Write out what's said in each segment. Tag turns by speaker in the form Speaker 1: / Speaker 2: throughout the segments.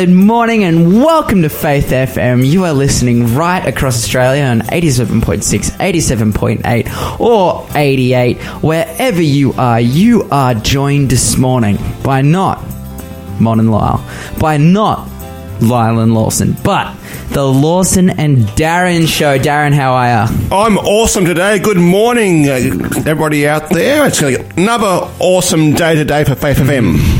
Speaker 1: Good morning and welcome to Faith FM. You are listening right across Australia on 87.6, 87.8, or 88. Wherever you are, you are joined this morning by not Mon and Lyle, by not Lyle and Lawson, but the Lawson and Darren show. Darren, how are you?
Speaker 2: I'm awesome today. Good morning, uh, everybody out there. It's another awesome day today for Faith FM.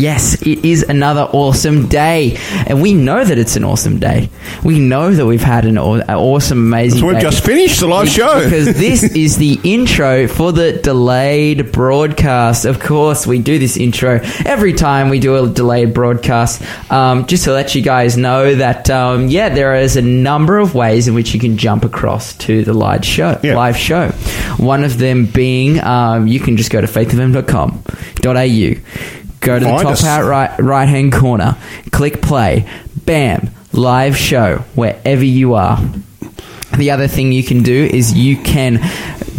Speaker 1: Yes, it is another awesome day, and we know that it's an awesome day. We know that we've had an, aw- an awesome, amazing.
Speaker 2: We've just finished the live show.
Speaker 1: because this is the intro for the delayed broadcast. Of course, we do this intro every time we do a delayed broadcast, um, just to let you guys know that um, yeah, there is a number of ways in which you can jump across to the live show.
Speaker 2: Yeah.
Speaker 1: Live show. One of them being um, you can just go to faithfm.com.au. Go to the
Speaker 2: Find
Speaker 1: top
Speaker 2: us.
Speaker 1: out right right hand corner, click play, bam, live show wherever you are. The other thing you can do is you can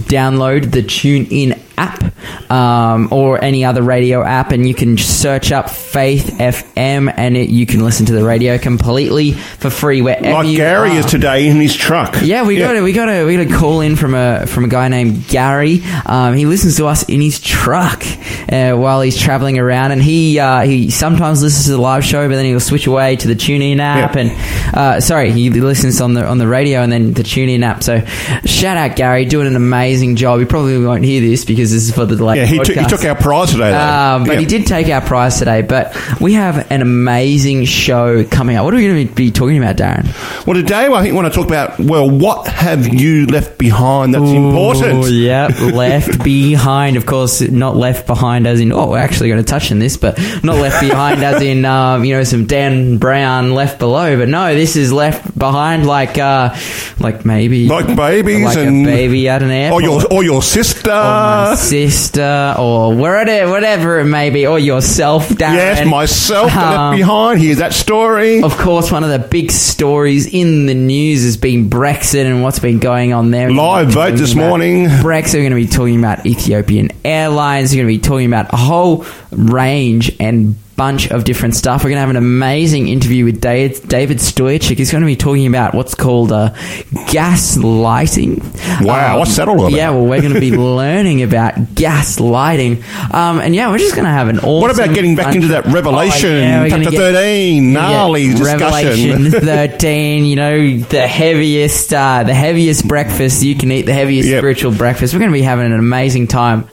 Speaker 1: download the TuneIn app um, or any other radio app, and you can search up Faith FM, and it, you can listen to the radio completely for free wherever
Speaker 2: Like Gary
Speaker 1: are.
Speaker 2: is today in his truck.
Speaker 1: Yeah, we got a, we got a we got a call in from a from a guy named Gary. Um, he listens to us in his truck uh, while he's traveling around, and he uh, he sometimes listens to the live show, but then he'll switch away to the TuneIn app,
Speaker 2: Yeah.
Speaker 1: and uh, sorry, he listens on the on the radio and then the TuneIn app. So shout out Gary, doing an amazing job. He probably won't hear this because this is for the delay.
Speaker 2: Yeah, he, took he took our prize today, though.
Speaker 1: Um, but
Speaker 2: Yeah.
Speaker 1: he did take our prize today. But we have an amazing show coming up. What are we going to be talking about, Darren?
Speaker 2: Well, today I think we want to talk about, well, what have you left behind that's important?
Speaker 1: Oh, yep, left behind. Of course, not left behind as in, oh, we're actually going to touch on this, but not left behind as in, um, you know, some Dan Brown left below. But no, this is left behind like, uh, like maybe.
Speaker 2: Like babies
Speaker 1: like
Speaker 2: and-
Speaker 1: a baby at an airport.
Speaker 2: Or your, or your sister.
Speaker 1: or my sister, or whatever, whatever it may be, or yourself, Darren.
Speaker 2: yes, myself
Speaker 1: Um,
Speaker 2: left behind. Here's that story.
Speaker 1: Of course, one of the big stories in the news has been Brexit and what's been going on there.
Speaker 2: Live vote this morning.
Speaker 1: Brexit. We're going to be talking about Ethiopian Airlines. We're going to be talking about a whole range and bunch of different stuff. We're going to have an amazing interview with David, David Stoychik. He's going to be talking about what's called uh, gas lighting.
Speaker 2: Wow, what's that all about?
Speaker 1: Yeah, well, we're going to be learning about gas lighting. Um, and yeah, we're just going to have an awesome...
Speaker 2: What about getting back into that Revelation,
Speaker 1: Oh, yeah,
Speaker 2: chapter
Speaker 1: get-
Speaker 2: 13, gnarly discussion?
Speaker 1: Revelation 13, you know, the heaviest, uh, the heaviest breakfast you can eat, the heaviest
Speaker 2: Yep.
Speaker 1: spiritual breakfast. We're going to be having an amazing time.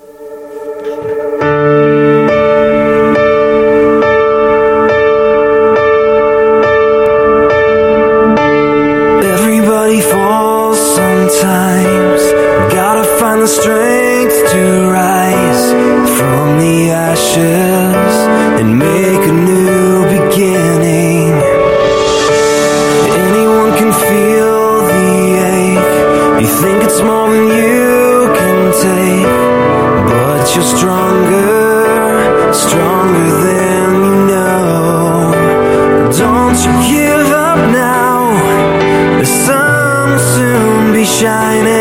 Speaker 3: Shining.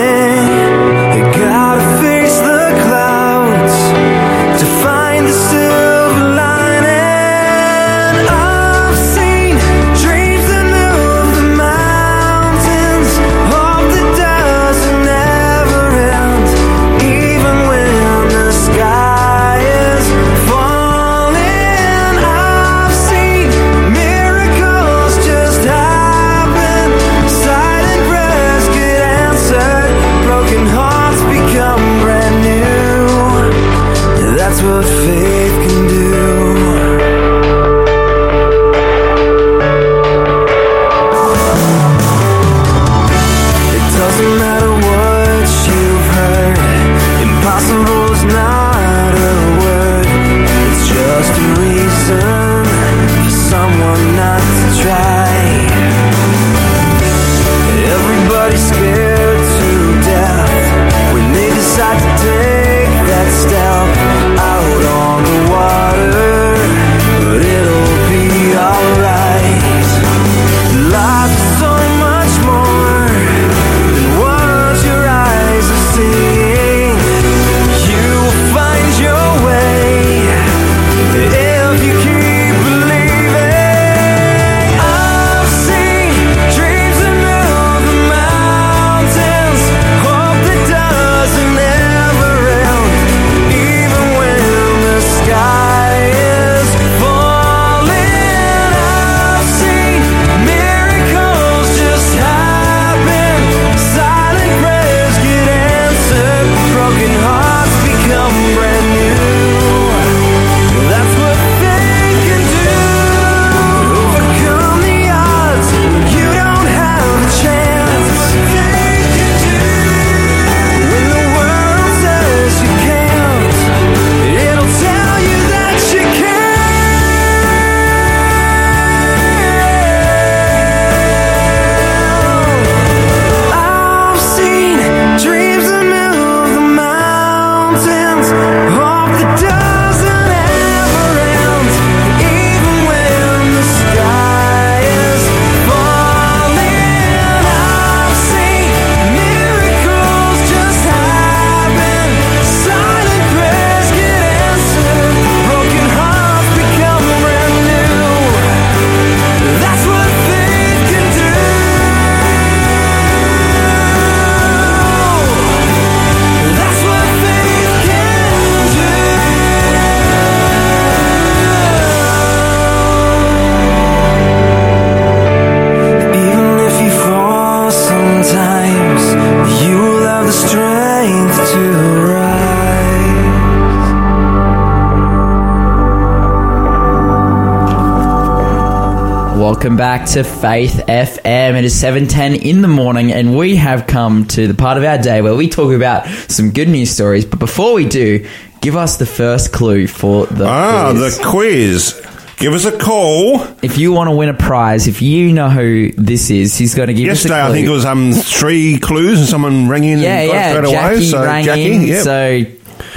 Speaker 3: To
Speaker 1: Faith FM. It is 7:10 in the morning and we have come to the part of our day where we talk about some good news stories. But before we do, give us the first clue for the
Speaker 2: Ah,
Speaker 1: quiz.
Speaker 2: the quiz. Give us a call.
Speaker 1: If you want to win a prize, if you know who this is, he's going to give us a
Speaker 2: Yesterday,
Speaker 1: clue.
Speaker 2: I think it was um three clues, and someone rang in
Speaker 1: yeah,
Speaker 2: and got
Speaker 1: yeah.
Speaker 2: it straight
Speaker 1: Jackie
Speaker 2: away. So
Speaker 1: rang
Speaker 2: Jackie,
Speaker 1: in.
Speaker 2: yep.
Speaker 1: So,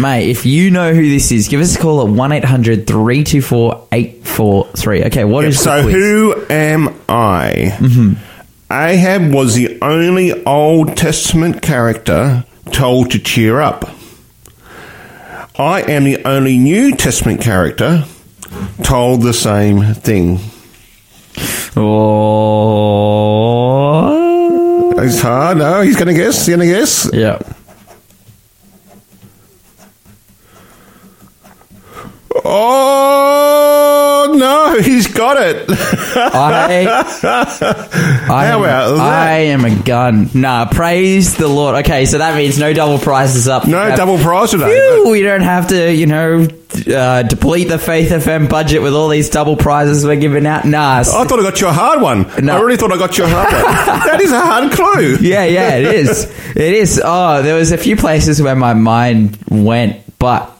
Speaker 1: mate, if you know who this is, give us a call at 1-800-324-843. Okay, what
Speaker 2: Yep,
Speaker 1: is
Speaker 2: so who am I?
Speaker 1: Mm-hmm.
Speaker 2: Ahab was the only Old Testament character told to cheer up. I am the only New Testament character told the same thing.
Speaker 1: Oh.
Speaker 2: It's hard. No, he's going to guess. He's going to guess.
Speaker 1: Yeah.
Speaker 2: Oh no, he's got it.
Speaker 1: I, I,
Speaker 2: How
Speaker 1: am,
Speaker 2: about that?
Speaker 1: I am a gun. Nah, praise the Lord. Okay, so that means no double prizes up.
Speaker 2: no
Speaker 1: Uh,
Speaker 2: double prize today.
Speaker 1: Phew, we don't have to, you know, uh, deplete the Faith FM budget with all these double prizes we're giving out. Nah.
Speaker 2: I thought I got you a hard one.
Speaker 1: No.
Speaker 2: I really thought I got you a hard one. that is a hard clue.
Speaker 1: yeah, yeah, it is. It is. Oh, there was a few places where my mind went, but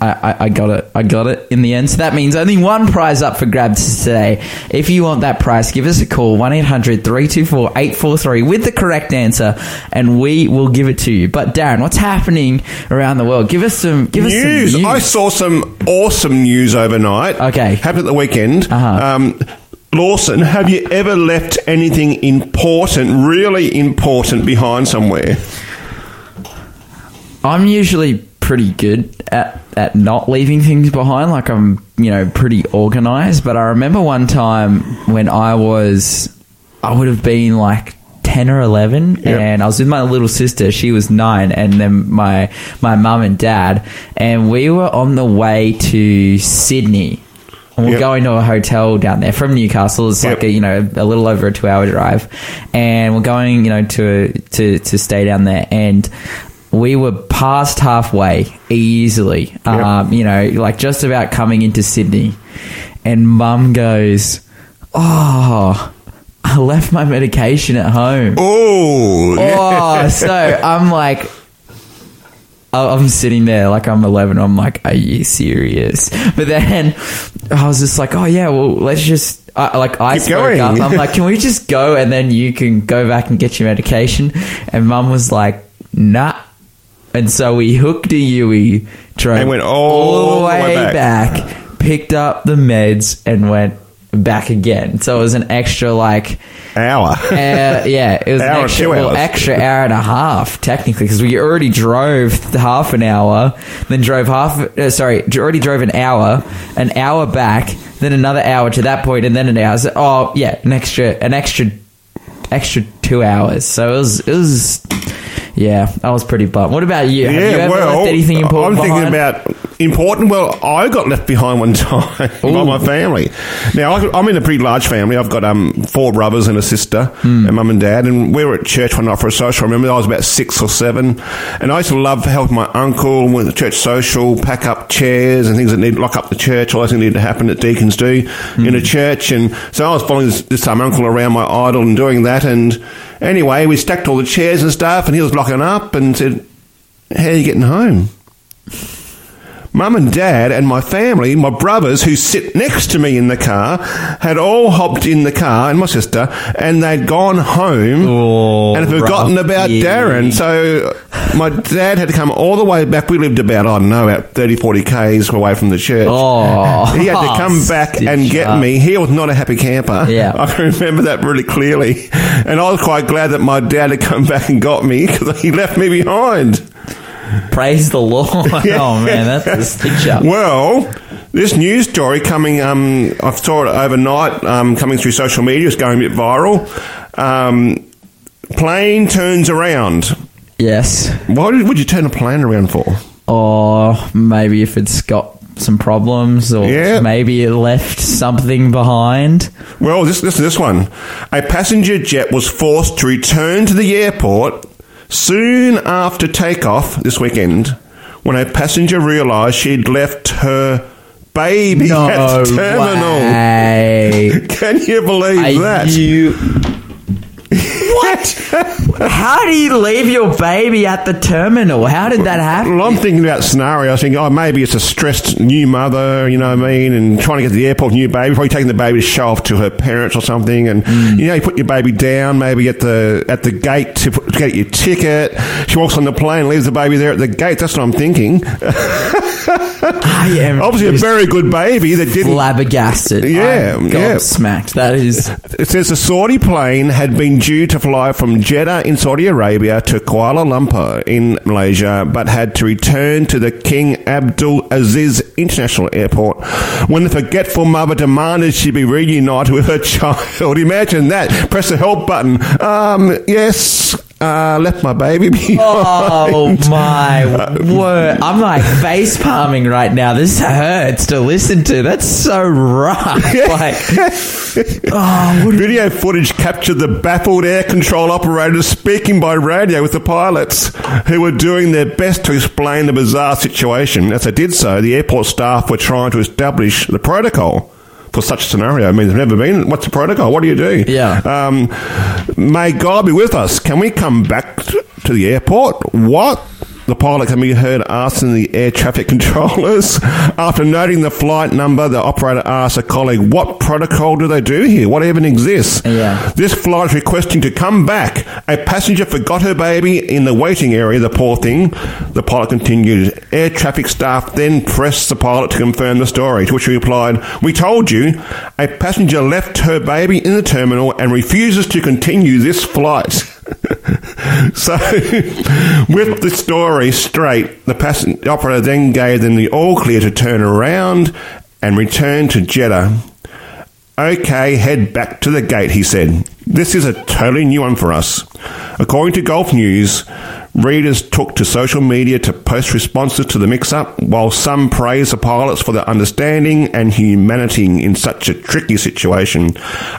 Speaker 1: I, I, I got it. I got it in the end. So that means only one prize up for grabs today. If you want that prize, give us a call 1-800-324-843 with the correct answer, and we will give it to you. But Darren, what's happening around the world? Give us some. Give us
Speaker 2: News.
Speaker 1: some news.
Speaker 2: I saw some awesome news overnight.
Speaker 1: Okay.
Speaker 2: Happened at the weekend.
Speaker 1: Uh-huh.
Speaker 2: Um, Lawson, have you ever left anything important, really important, behind somewhere?
Speaker 1: I'm usually pretty good at, at not leaving things behind. Like I'm, you know, pretty organized. But I remember one time when I was, I would have been like. 10 or 11 and I was with my little sister she was 9 and then my my mum and dad and we were on the way to Sydney and we're
Speaker 2: Yep.
Speaker 1: going to a hotel down there from Newcastle it's like
Speaker 2: Yep.
Speaker 1: a, you know a little over a 2 hour drive and we're going you know to to to stay down there and we were past halfway easily um, you know like just about coming into Sydney and mum goes oh I left my medication at home
Speaker 2: Oh,
Speaker 1: Oh, so I'm like, I'm sitting there like I'm 11. I'm like, are you serious? But then I was just like, oh yeah, well let's just I like I
Speaker 2: Keep
Speaker 1: spoke
Speaker 2: going.
Speaker 1: up. I'm like, can we just go and then you can go back and get your medication? And Mum was like, nah. And so we hooked a Yui, drove
Speaker 2: And went all
Speaker 1: the
Speaker 2: way back.
Speaker 1: picked up the meds, and went back again. So it was an extra like
Speaker 2: hour.
Speaker 1: uh, yeah, it was
Speaker 2: Hour,
Speaker 1: an extra,
Speaker 2: two
Speaker 1: well,
Speaker 2: hours.
Speaker 1: extra hour and a half technically because we already drove half an hour, then drove half. Uh, sorry, already drove an hour, an hour back, then another hour to that point, and then an hour. So, oh yeah, an extra, an extra, extra two hours. So it was, it was. Yeah, I was pretty bummed. What about you? Have you
Speaker 2: yeah,
Speaker 1: ever
Speaker 2: well,
Speaker 1: left anything important
Speaker 2: I'm thinking
Speaker 1: behind?
Speaker 2: about important. Well, I got left behind one time by
Speaker 1: Ooh.
Speaker 2: my family. Now I, I'm in a pretty large family. I've got um four brothers and a sister,
Speaker 1: Hmm.
Speaker 2: and mum and dad. And we were at church one night for a social. I remember I was about six or seven, and I used to love helping my uncle with the church social, pack up chairs and things that need lock up the church. All those things that need to happen that deacons do
Speaker 1: Hmm.
Speaker 2: in a church. And so I was following this, this um, uncle around my idol and doing that. And anyway, we stacked all the chairs and stuff, and he was locking up and said, "How are you getting home?" Mum and dad and my family, my brothers who sit next to me in the car, had all hopped in the car and my sister, and they'd gone home
Speaker 1: Oh,
Speaker 2: and had forgotten about. Darren. So uh, my dad had to come all the way back. We lived about, I don't know, about 30, 40 Ks away from the church.
Speaker 1: Oh,
Speaker 2: He had to come back and get
Speaker 1: up.
Speaker 2: me. He was not a happy camper.
Speaker 1: Yeah.
Speaker 2: I can remember that really clearly. And I was quite glad that my dad had come back and got me because he left me behind.
Speaker 1: Praise the Lord. Oh man, that's a stitch up.
Speaker 2: Well, this news story coming, um, I saw it overnight, um, coming through social media, it's going a bit viral. Um, plane turns around.
Speaker 1: Yes.
Speaker 2: Why would you turn a plane around for?
Speaker 1: or maybe if it's got some problems, or
Speaker 2: Yeah.
Speaker 1: maybe it left something behind.
Speaker 2: Well, this, this this one. A passenger jet was forced to return to the airport soon after takeoff this weekend when a passenger realised she'd left her baby at the terminal.
Speaker 1: way.
Speaker 2: Can you believe
Speaker 1: Are
Speaker 2: that?
Speaker 1: you. What? How do you leave your baby at the terminal? How did that happen?
Speaker 2: Well, I'm thinking about scenarios. Thinking, oh, maybe it's a stressed new mother, you know what I mean, and trying to get to the airport, new baby, probably taking the baby to show off to her parents or something. And hmm. you know, you put your baby down, maybe at the at the gate to, put, to get your ticket. She walks on the plane, leaves the baby there at the gate. That's what I'm thinking.
Speaker 1: I am
Speaker 2: Obviously, a very good baby that didn't.
Speaker 1: flabbergasted.
Speaker 2: Yeah, yeah.
Speaker 1: gobsmacked. That is.
Speaker 2: It says the Saudi plane had been due to fly from Jeddah in Saudi Arabia to Kuala Lumpur in Malaysia, but had to return to the King Abdul Aziz International Airport when the forgetful mother demanded she be reunited with her child. Imagine that. Press the help button. Um, yes, uh, left my baby behind.
Speaker 1: Oh my word! I'm like face palming right now. This hurts to listen to. That's so rough. Like, oh,
Speaker 2: Video footage captured the baffled air control operators speaking by radio with the pilots, who were doing their best to explain the bizarre situation. As they did so, the airport staff were trying to establish the protocol for such a scenario. I mean, there's never been. What's the protocol? What do you do?
Speaker 1: Yeah.
Speaker 2: Um, may God be with us. Can we come back to the airport? What? The pilot can be heard asking the air traffic controllers. After noting the flight number, the operator asks a colleague, What protocol do they do here? What even exists?
Speaker 1: Yeah.
Speaker 2: This flight is requesting to come back. A passenger forgot her baby in the waiting area, the poor thing. The pilot continued. Air traffic staff then pressed the pilot to confirm the story, to which he replied, We told you, a passenger left her baby in the terminal and refuses to continue this flight. so, with the story straight, the passenger operator then gave them the all clear to turn around and return to Jeddah. Okay, head back to the gate, he said. This is a totally new one for us. According to Gulf News, readers took to social media to post responses to the mix up, while some praised the pilots for their understanding and humanity in such a tricky situation.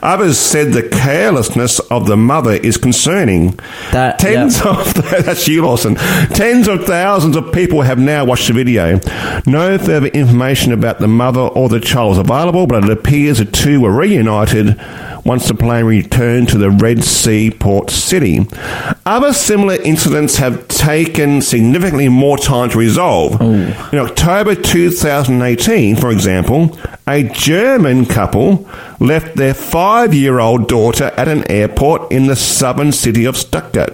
Speaker 2: Others said the carelessness of the mother is concerning.
Speaker 1: That-
Speaker 2: Tens
Speaker 1: yeah.
Speaker 2: of that's you, Lawson. Tens of thousands of people have now watched the video. No further information about the mother or the child is available, but it appears the two were reunited once the plane returned to the Red Sea port city. Other similar incidents have taken significantly more time to resolve. Oh. In October 2018, for example, a German couple left their five year old daughter at an airport in the southern city of Stuttgart.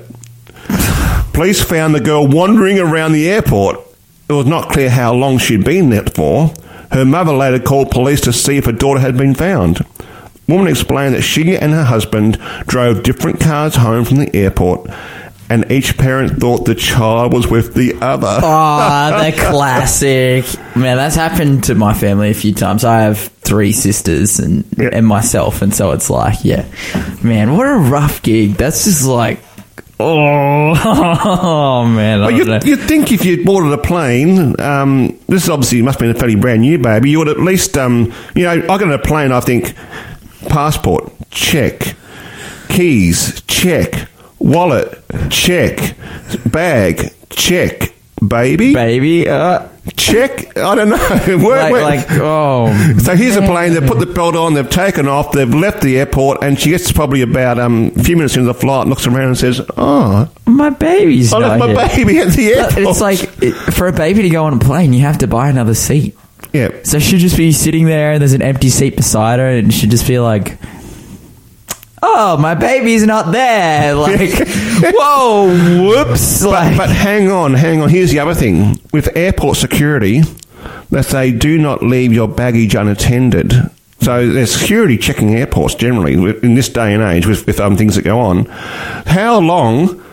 Speaker 2: Police found the girl wandering around the airport. It was not clear how long she'd been there for. Her mother later called police to see if her daughter had been found. Woman explained that she and her husband drove different cars home from the airport, and each parent thought the child was with the other.
Speaker 1: Oh, the classic. Man, that's happened to my family a few times. I have three sisters and
Speaker 2: Yeah.
Speaker 1: and myself, and so it's like, yeah, man, what a rough gig. That's just like, oh, oh man.
Speaker 2: Well, you'd, you'd think if you boarded a plane, um, this obviously must have been a fairly brand new baby, you would at least, um, you know, I got on a plane, I think, passport, check, keys, check, wallet, check, bag, check, baby,
Speaker 1: Baby, uh,
Speaker 2: check. I don't know. Where-
Speaker 1: like,
Speaker 2: where-
Speaker 1: like, oh,
Speaker 2: so here's a plane. They've put the belt on. They've taken off. They've left the airport, and she gets probably about um, a few minutes into the flight, looks around and says, "Oh,
Speaker 1: my baby's
Speaker 2: I left
Speaker 1: not
Speaker 2: my
Speaker 1: here.
Speaker 2: baby at the
Speaker 1: But
Speaker 2: airport."
Speaker 1: It's like it, for a baby to go on a plane, you have to buy another seat.
Speaker 2: Yeah,
Speaker 1: So she'd just be sitting there, and there's an empty seat beside her, and she'd just be like, "Oh, my baby's not there!" Like, whoa, whoops! Like,
Speaker 2: But hang on, hang on. Here's the other thing. With airport security, they say do not leave your baggage unattended. So there's security checking airports generally in this day and age with, with um, things that go on. How long?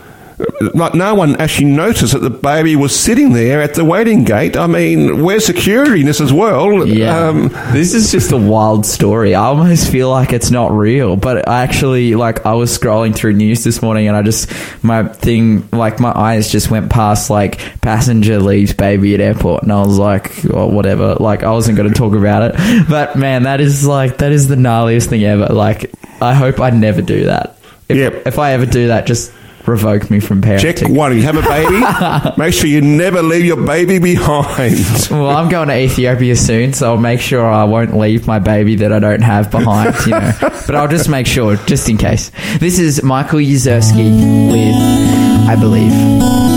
Speaker 2: Like no one actually noticed that the baby was sitting there at the waiting gate. I mean, where's security in this as well?
Speaker 1: yeah,
Speaker 2: Um,
Speaker 1: this is just a wild story. I almost feel like it's not real, but I actually like I was scrolling through news this morning, and I just my thing like my eyes just went past like passenger leaves baby at airport, and I was like, well, whatever. Like I wasn't going to talk about it, but man, that is like that is the gnarliest thing ever. Like I hope I never do that. If,
Speaker 2: Yep.
Speaker 1: if I ever do that, just revoke me from parenting.
Speaker 2: Check one. You have a baby. make sure you never leave your baby behind.
Speaker 1: Well, I'm going to Ethiopia soon, so I'll make sure I won't leave my baby that I don't have behind, you know. but I'll just make sure, just in case. This is Michael Yuzerski with I Believe.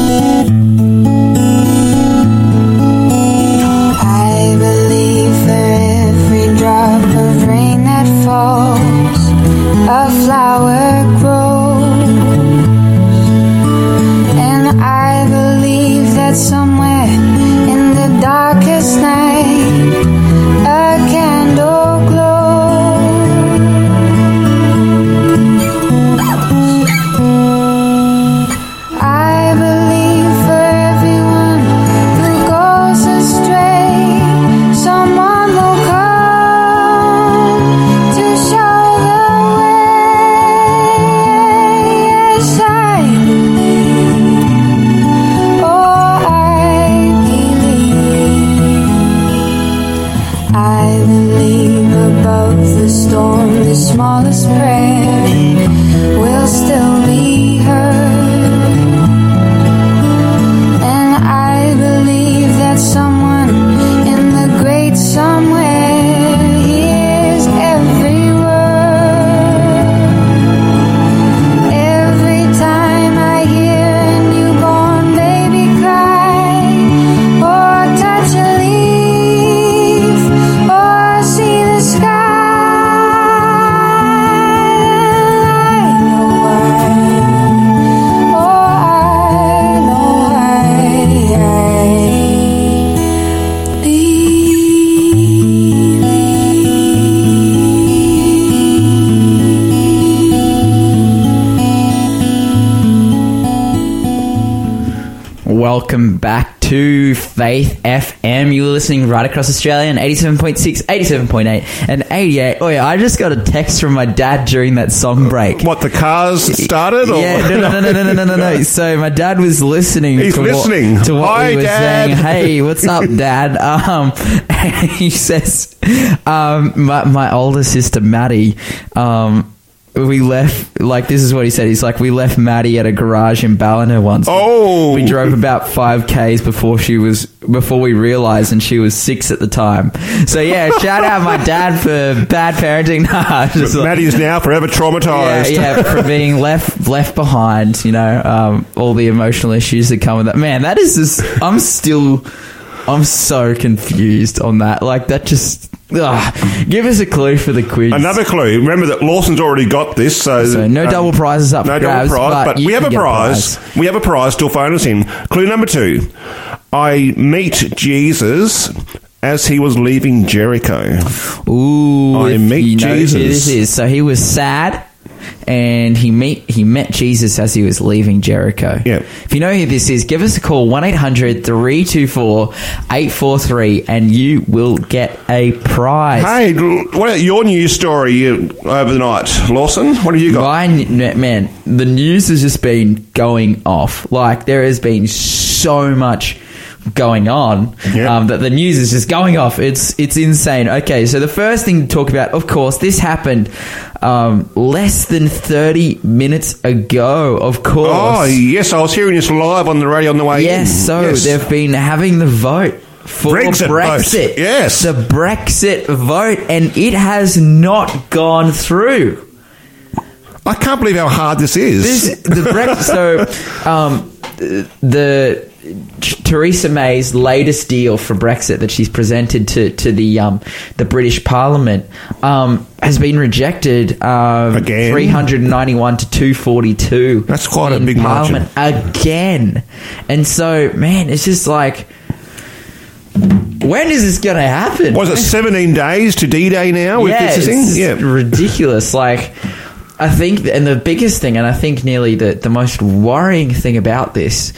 Speaker 1: Welcome back to Faith FM. You were listening right across Australia on 87.6, 87.8, and 88. Oh, yeah, I just got a text from my dad during that song break.
Speaker 2: What the cars started? Or?
Speaker 1: Yeah, no, no, no, no, no, no, no, no. So my dad was listening.
Speaker 2: He's
Speaker 1: to
Speaker 2: listening.
Speaker 1: What, to what
Speaker 2: Hi,
Speaker 1: we were
Speaker 2: Dad.
Speaker 1: saying. Hey, what's up, Dad? Um, he says, um, my, my older sister Maddie, um, we left like this is what he said. He's like, we left Maddie at a garage in Ballina once.
Speaker 2: Oh.
Speaker 1: we drove about five k's before she was before we realized, and she was six at the time. So yeah, shout out my dad for bad parenting. Nah, just like-
Speaker 2: Maddie's now forever
Speaker 1: yeah,
Speaker 2: traumatized.
Speaker 1: yeah, for being left left behind. You know, um, all the emotional issues that come with that. Man, that is just. I'm still. I'm so confused on that. Like that just. Ugh. Give us a clue for the quiz.
Speaker 2: Another clue. Remember that Lawson's already got this, so,
Speaker 1: So no
Speaker 2: um,
Speaker 1: double prizes up
Speaker 2: No
Speaker 1: for
Speaker 2: double
Speaker 1: grabs,
Speaker 2: prize,
Speaker 1: but,
Speaker 2: but, we have
Speaker 1: can
Speaker 2: a prize. We have a prize. Still phone us in. Clue number two. I meet Jesus as he was leaving Jericho.
Speaker 1: Ooh,
Speaker 2: I meet
Speaker 1: you know who
Speaker 2: Jesus.
Speaker 1: this is. So he was sad, and he meet he met Jesus as he was leaving Jericho.
Speaker 2: Yeah.
Speaker 1: If you know who this is, give us a call 1-800-324-843 and you will get a prize.
Speaker 2: Hey, what about your news story uh, over the night, Lawson? What have you got?
Speaker 1: My man, the news has just been going off. Like there has been so much going on
Speaker 2: Yeah.
Speaker 1: um, that the news is just going off. It's it's insane. Okay, so the first thing to talk about, of course, this happened um, less than thirty minutes ago. Of course.
Speaker 2: Oh, yes, I was hearing this live on the radio on the way in.
Speaker 1: Yes, so
Speaker 2: Yes.
Speaker 1: they've been having the vote for
Speaker 2: Brexit
Speaker 1: Brexit.
Speaker 2: yes.
Speaker 1: The Brexit vote, and it has not gone through.
Speaker 2: I can't believe how hard this is.
Speaker 1: This the Brexit. So, um, the Theresa May's latest deal for Brexit that she's presented to to the um, the British Parliament um, has been rejected. Um,
Speaker 2: Again?
Speaker 1: three hundred ninety one to two forty two.
Speaker 2: That's quite a big margin.
Speaker 1: Again, and so man, it's just like. When is this going to happen?
Speaker 2: was it 17 days to D-Day now with
Speaker 1: yeah,
Speaker 2: this
Speaker 1: it's
Speaker 2: Yeah.
Speaker 1: ridiculous. Like, I think, and the biggest thing, and I think nearly the, the most worrying thing about this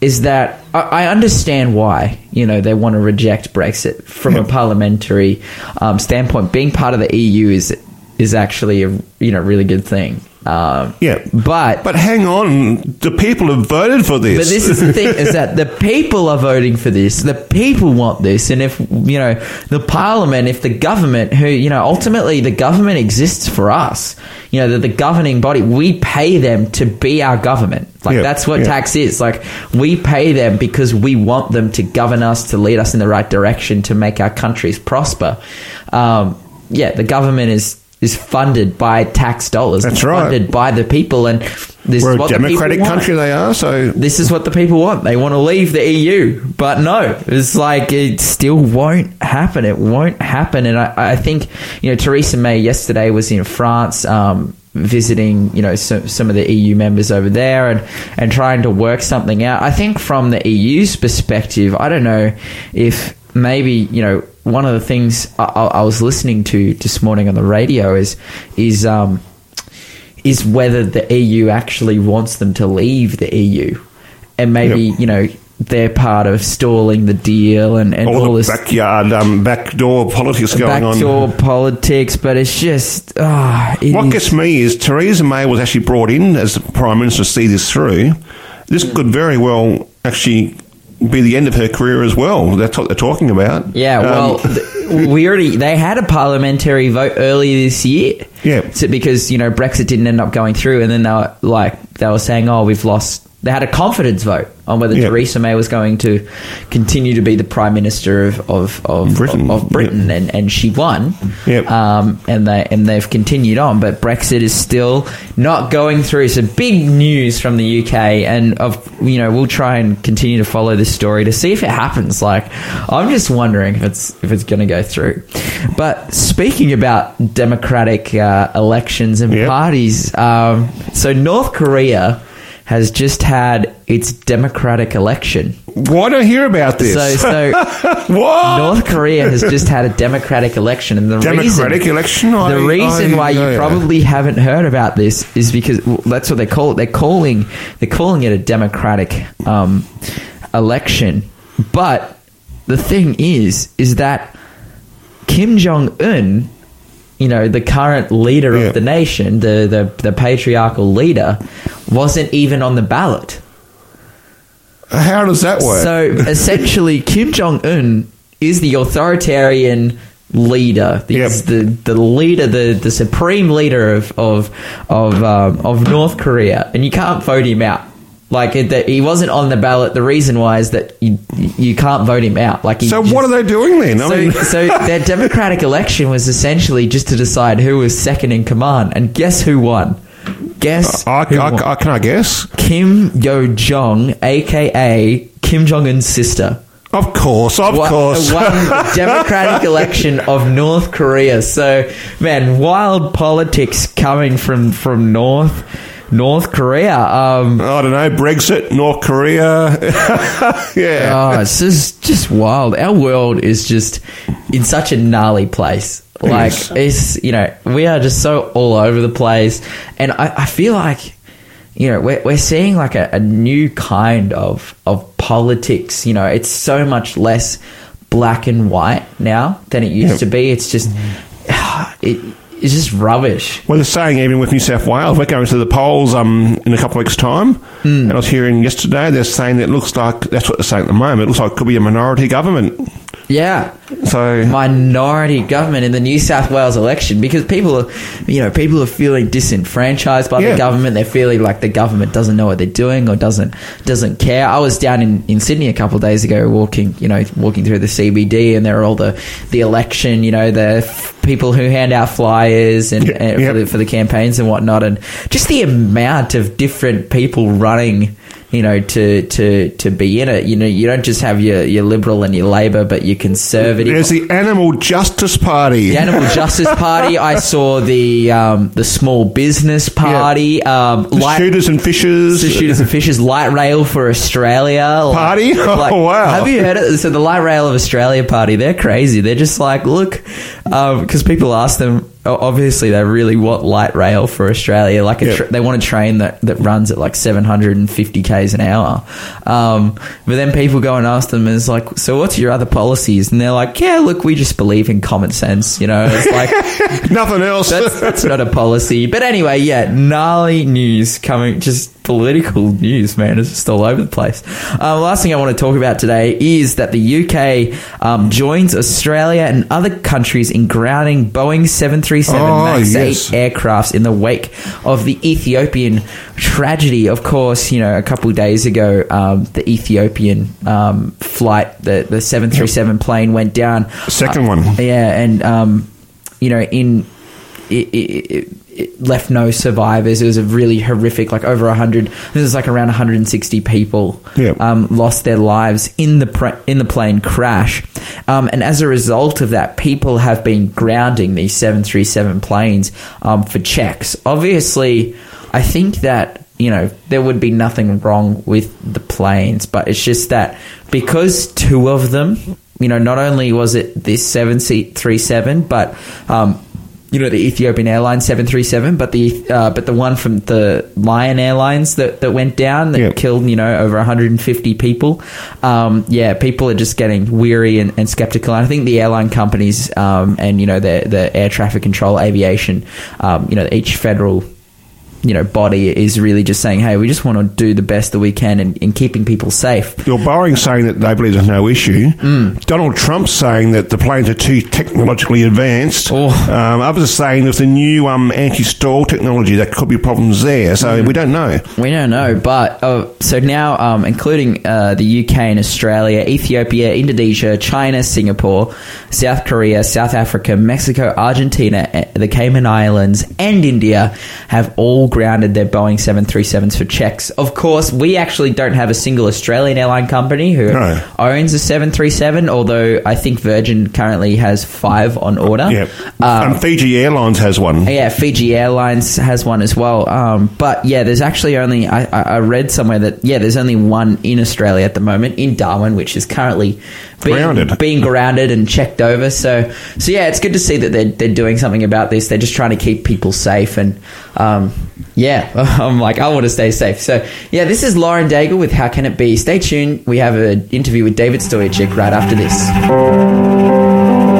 Speaker 1: is that I, I understand why, you know, they want to reject Brexit from a parliamentary um, standpoint. Being part of the EU is is actually a you know really good thing. Um,
Speaker 2: Yeah.
Speaker 1: but
Speaker 2: But hang on, the people have voted for this.
Speaker 1: but this is the thing: is that the people are voting for this. The people want this, and if you know the parliament, if the government, who you know, ultimately the government exists for us. You know, the, the governing body. We pay them to be our government. Like
Speaker 2: Yeah,
Speaker 1: that's what
Speaker 2: yeah.
Speaker 1: tax is. Like we pay them because we want them to govern us, to lead us in the right direction, to make our countries prosper. Um, yeah, the government is is funded by tax dollars.
Speaker 2: That's right.
Speaker 1: Funded by the people, and this
Speaker 2: We're
Speaker 1: is
Speaker 2: a
Speaker 1: what the
Speaker 2: democratic
Speaker 1: want
Speaker 2: country, they are. So
Speaker 1: this is what the people want. They want to leave the EU, but no, it's like it still won't happen. It won't happen. And I, I think you know Theresa May yesterday was in France. Um, visiting you know some, some of the EU members over there and and trying to work something out I think from the EU's perspective I don't know if maybe you know one of the things I, I I was listening to this morning on the radio is is um is whether the EU actually wants them to leave the EU, and maybe
Speaker 2: Yep.
Speaker 1: you know they're part of stalling the deal and, and all,
Speaker 2: all
Speaker 1: this
Speaker 2: backyard, um, backdoor politics going
Speaker 1: backdoor
Speaker 2: on.
Speaker 1: Backdoor politics. But it's just ah, it
Speaker 2: What
Speaker 1: is-
Speaker 2: gets me is Theresa May was actually brought in as the Prime Minister to see this through. This could very well actually be the end of her career as well. That's what they're talking about.
Speaker 1: Yeah,
Speaker 2: Um,
Speaker 1: well, th- we already they had a parliamentary vote earlier this year.
Speaker 2: Yeah.
Speaker 1: so, because you know Brexit didn't end up going through, and then they were like they were saying, "Oh, we've lost." They had a confidence vote on whether
Speaker 2: Yeah.
Speaker 1: Theresa May was going to continue to be the prime minister of of, of
Speaker 2: Britain,
Speaker 1: of, Britain,
Speaker 2: yeah.
Speaker 1: and, and she won.
Speaker 2: Yep.
Speaker 1: Um, and they and they've continued on, but Brexit is still not going through. So big news from the UK, and of you know we'll try and continue to follow this story to see if it happens. Like I'm just wondering if it's if it's going to go through. But speaking about democratic uh, elections and
Speaker 2: Yep.
Speaker 1: parties, um, so North Korea has just had its democratic election.
Speaker 2: why don't I hear about this?
Speaker 1: So so
Speaker 2: what?
Speaker 1: North Korea has just had a democratic election, and the
Speaker 2: Democratic
Speaker 1: reason,
Speaker 2: election?
Speaker 1: The reason
Speaker 2: I-
Speaker 1: why you probably haven't heard about this is because well, that's what they call it. They're calling they're calling it a democratic um, election, but the thing is, is that Kim Jong Un, you know, the current leader
Speaker 2: Yeah.
Speaker 1: of the nation, the, the the patriarchal leader, wasn't even on the ballot.
Speaker 2: How does that work?
Speaker 1: So essentially, Kim Jong Un is the authoritarian leader. He's
Speaker 2: Yep.
Speaker 1: the the leader, the, the supreme leader of of of, um, of North Korea, and you can't vote him out. Like it, that he wasn't on the ballot. The reason why is that you you can't vote him out. Like he
Speaker 2: so
Speaker 1: just-
Speaker 2: what are they doing then? I
Speaker 1: so,
Speaker 2: mean,
Speaker 1: so their democratic election was essentially just to decide who was second in command, and guess who won? Guess
Speaker 2: I,
Speaker 1: who won?
Speaker 2: I, I, can I guess?
Speaker 1: Kim Yo Jong, aka Kim Jong Un's sister.
Speaker 2: Of course, of course.
Speaker 1: won the democratic election of North Korea. So, man, wild politics coming from from North North Korea. Um,
Speaker 2: I don't know, Brexit, North Korea. yeah.
Speaker 1: oh, it's just just wild. Our world is just in such a gnarly place. Like
Speaker 2: Yes.
Speaker 1: it's you know we are just so all over the place, and I, I feel like you know we're we're seeing like a, a new kind of of politics. You know, it's so much less black and white now than it used
Speaker 2: Yeah.
Speaker 1: to be. It's just it it's just rubbish.
Speaker 2: Well, they're saying even with New South Wales, we're going to the polls um, in a couple of weeks' time.
Speaker 1: Hmm.
Speaker 2: And I was hearing yesterday, they're saying that it looks like, that's what they're saying at the moment, it looks like it could be a minority government.
Speaker 1: Yeah,
Speaker 2: So,
Speaker 1: minority government in the New South Wales election because people are, you know, people are feeling disenfranchised by
Speaker 2: Yeah.
Speaker 1: the government. They're feeling like the government doesn't know what they're doing or doesn't doesn't care. I was down in, in Sydney a couple of days ago, walking, you know, walking through the CBD, and there are all the the election, you know, the f- people who hand out flyers and,
Speaker 2: Yeah,
Speaker 1: and for, the, for the campaigns and whatnot, and just the amount of different people running. You know, to, to, to be in it, you know, you don't just have your, your liberal and your Labor, but your conservative.
Speaker 2: there's the Animal Justice Party.
Speaker 1: The Animal Justice Party. I saw the um, the Small Business Party. Um,
Speaker 2: The
Speaker 1: light,
Speaker 2: Shooters and Fishers.
Speaker 1: the Shooters and Fishers Light Rail for Australia Like-
Speaker 2: Party? Oh, wow.
Speaker 1: Have you heard it? So the Light Rail of Australia Party. They're crazy. They're just like, look, because people ask them. Obviously, they really want light rail for Australia. Like, a
Speaker 2: Yeah.
Speaker 1: they want a train that, that runs at like 750 k's an hour. Um, but then people go and ask them, "Is like, so what's your other policies?" And they're like, "Yeah, look, we just believe in common sense." You know, it's like
Speaker 2: Nothing else.
Speaker 1: that's that's not a policy. But anyway, yeah, gnarly news coming. Just political news, man. It's just all over the place. Uh, last thing I want to talk about today is that the UK um, joins Australia and other countries in grounding Boeing 737
Speaker 2: Oh,
Speaker 1: MAX
Speaker 2: yes.
Speaker 1: 8 aircrafts in the wake of the Ethiopian tragedy. Of course, you know, a couple of days ago, um, the Ethiopian um, flight, the, the 737 plane went down.
Speaker 2: Second one.
Speaker 1: Yeah, and um, you know, in it, it, it, left no survivors. It was a really horrific, like over hundred. This is like around 160 people
Speaker 2: Yep.
Speaker 1: um, lost their lives in the pre- in the plane crash, um, and as a result of that, people have been grounding these 737 planes um, for checks. Obviously, I think that you know there would be nothing wrong with the planes, but it's just that because two of them, you know, not only was it this 737, but um, you know the Ethiopian Airlines 737, but the uh, but the one from the Lion Airlines that, that went down that killed you know over 150 people. Um, yeah, people are just getting weary and, and skeptical. And I think the airline companies um, and you know the the air traffic control, aviation, um, you know each federal you know body is really just saying, hey, we just want to do the best that we can in, in keeping people safe.
Speaker 2: You're Boeing saying that they believe there's no issue.
Speaker 1: Mm.
Speaker 2: Donald Trump saying that the planes are too technologically advanced.
Speaker 1: Oh.
Speaker 2: Um, others are saying with the new um, anti-stall technology, there could be problems there. So
Speaker 1: Mm.
Speaker 2: we don't know.
Speaker 1: We don't know, but uh, so now, um, including uh, the UK and Australia, Ethiopia, Indonesia, China, Singapore, South Korea, South Africa, Mexico, Argentina, eh, the Cayman Islands, and India have all grounded their Boeing 737s for checks. Of course, we actually don't have a single Australian airline company who
Speaker 2: No.
Speaker 1: owns a 737, although I think Virgin currently has five on order.
Speaker 2: Yeah.
Speaker 1: Um,
Speaker 2: and Fiji Airlines has one.
Speaker 1: yeah, Fiji Airlines has one as well. Um, but yeah, there's actually only I, I I read somewhere that yeah, there's only one in Australia at the moment in Darwin, which is currently being
Speaker 2: Grounded.
Speaker 1: being grounded and checked over. So so yeah, it's good to see that they're they're doing something about this. They're just trying to keep people safe and um, yeah, I'm like I want to stay safe. So yeah, this is Lauren Daigle with How Can It Be. Stay tuned. We have an interview with David Stoyachik right after this.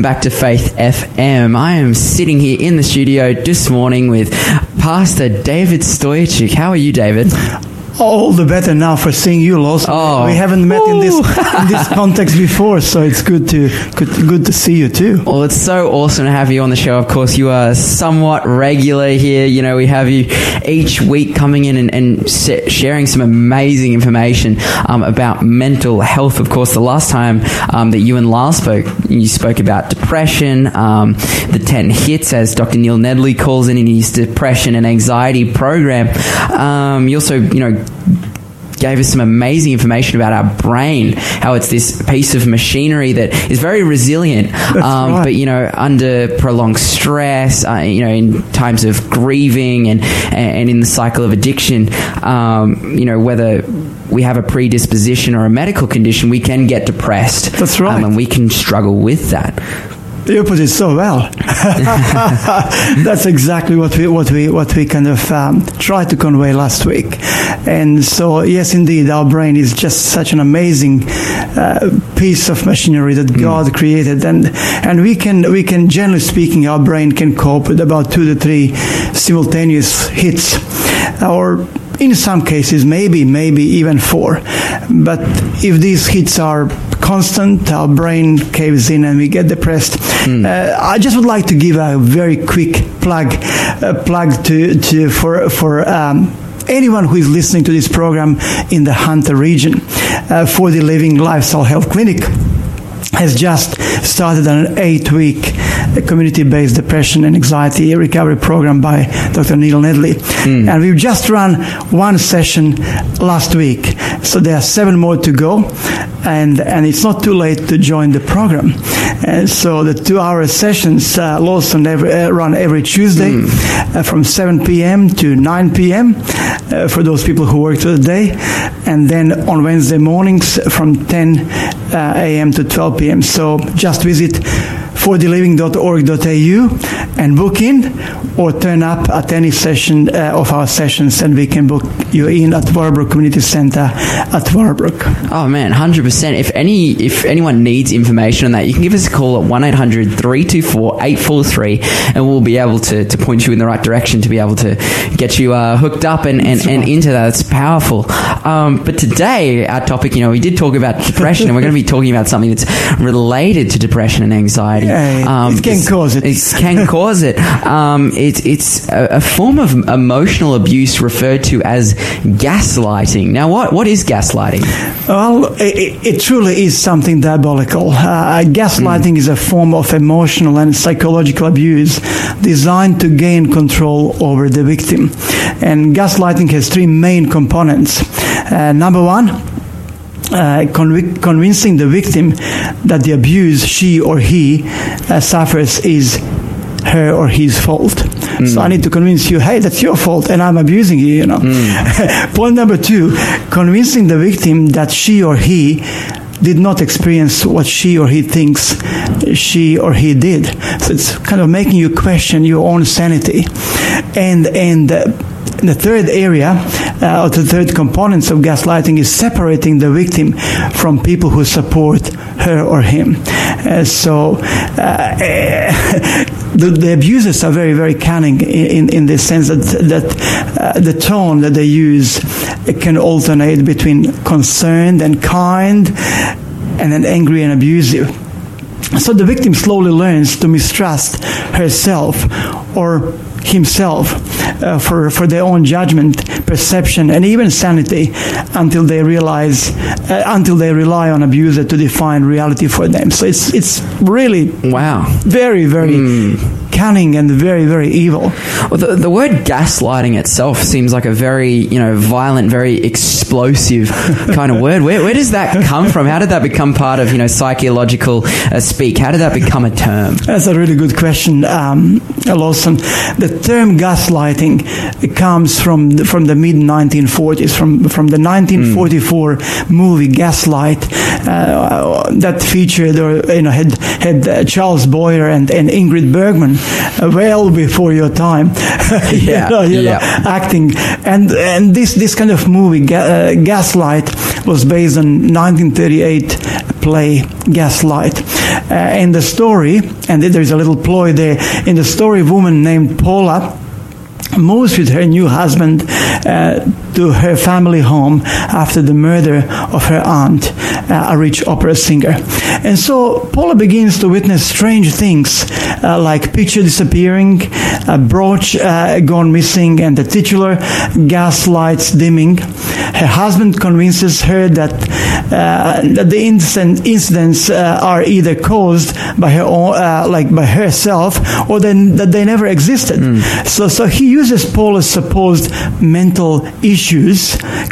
Speaker 1: Welcome back to Faith FM. I am sitting here in the studio this morning with Pastor David Stoyachik. How are you, David?
Speaker 4: All the better now for seeing you, Los.
Speaker 1: Oh.
Speaker 4: We haven't met in this in this context before, so it's good to good, good to see you too.
Speaker 1: Well, it's so awesome to have you on the show. Of course, you are somewhat regular here. You know, we have you each week coming in and, and sharing some amazing information um, about mental health. Of course, the last time um, that you and Lars spoke, you spoke about depression, um, the 10 hits, as Dr. Neil Nedley calls it in his depression and anxiety program. Um, you also, you know, gave us some amazing information about our brain, how it's this piece of machinery that is very resilient, um,
Speaker 4: right.
Speaker 1: but you know, under prolonged stress, uh, you know, in times of grieving and and in the cycle of addiction, um, you know, whether we have a predisposition or a medical condition, we can get depressed.
Speaker 4: That's right.
Speaker 1: um, and we can struggle with that.
Speaker 4: You put it so well. That's exactly what we what we what we kind of um, tried to convey last week. And so, yes, indeed, our brain is just such an amazing uh, piece of machinery that God created, and and we can we can generally speaking, our brain can cope with about two to three simultaneous hits, or in some cases maybe maybe even four. But if these hits are constant our brain caves in and we get depressed. Uh, i just would like to give a very quick plug uh, plug to, to for for um, anyone who is listening to this program in the hunter region uh, for the living lifestyle health clinic. Has just started an eight week community based depression and anxiety recovery program by Dr. Neil Nedley. And we've just run one session last week. So there are seven more to go. And, and it's not too late to join the program. And so the two hour sessions, uh, Lawson every, uh, run every Tuesday uh, from 7 p.m. to 9 p.m. Uh, for those people who work through the day. And then on Wednesday mornings from 10 uh, a.m. to 12 p.m. So just visit fortheliving.org.au and book in or turn up at any session uh, of our sessions and we can book you in at Warabrook Community Center at Warabrook.
Speaker 1: Oh man, hundred percent. If any, if anyone needs information on that, you can give us a call at 1-800-324-843 and we'll be able to, to point you in the right direction to be able to get you uh, hooked up and, and, and into that. It's powerful. Um, but today, our topic, you know, we did talk about depression, and we're going to be talking about something that's related to depression and anxiety.
Speaker 4: Yeah, it can cause it.
Speaker 1: It can cause it. Um, it it's a, a form of emotional abuse referred to as gaslighting. Now, what what is gaslighting?
Speaker 4: Well, it, it truly is something diabolical. Uh, gaslighting is a form of emotional and psychological abuse designed to gain control over the victim. And gaslighting has three main components. Uh, number one, uh, convic- convincing the victim that the abuse she or he uh, suffers is her or his fault. So I need to convince you, hey, that's your fault, and I'm abusing you. You know. Point number two: convincing the victim that she or he did not experience what she or he thinks she or he did. So it's kind of making you question your own sanity, and and. Uh, the third area, uh, or the third components of gaslighting is separating the victim from people who support her or him. Uh, so uh, the, the abusers are very, very cunning in, in, in the sense that, that uh, the tone that they use can alternate between concerned and kind and then angry and abusive. So the victim slowly learns to mistrust herself or himself uh, for, for their own judgment, perception, and even sanity until they realize, uh, until they rely on abuser to define reality for them. So it's, it's really
Speaker 1: Wow.
Speaker 4: very, very cunning and very, very evil.
Speaker 1: Well, the, the word gaslighting itself seems like a very, you know, violent, very explosive kind of word. Where, where does that come from? How did that become part of, you know, psychological uh, speak? How did that become a term?
Speaker 4: That's a really good question, um, Lawson. The term gaslighting comes from the, from the mid 1940s, from from the 1944 movie Gaslight, uh, that featured or you know had had uh, Charles Boyer and, and Ingrid Bergman, well before your time. You
Speaker 1: Yeah,
Speaker 4: know, you know,
Speaker 1: yeah.
Speaker 4: acting, and and this this kind of movie Ga- uh, Gaslight was based on 1938 play Gaslight, Uh, in the story, and there's a little ploy there, in the story, a woman named Paula moves with her new husband uh, to her family home after the murder of her aunt, uh, a rich opera singer. And so Paula begins to witness strange things uh, like picture disappearing, a brooch uh, gone missing, and the titular gas lights dimming. Her husband convinces her that, uh, that the incident, incidents uh, are either caused by her own, uh, like by herself, or then that they never existed. So, so he uses Paula's supposed mental issues,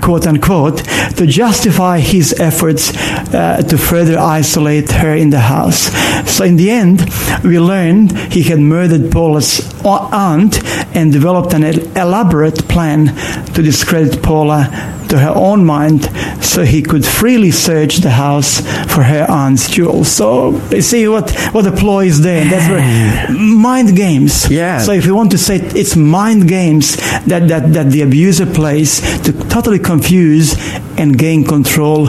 Speaker 4: quote unquote, to justify his efforts uh, to further isolate her in the house. So, in the end, we learn he had murdered Paula's aunt and developed an elaborate plan to discredit Paula to her own mind so he could freely search the house for her aunt's jewels. So you see what, what the ploy is there. That's where mind games.
Speaker 1: Yeah.
Speaker 4: So if you want to say it's mind games that, that, that the abuser plays to totally confuse and gain control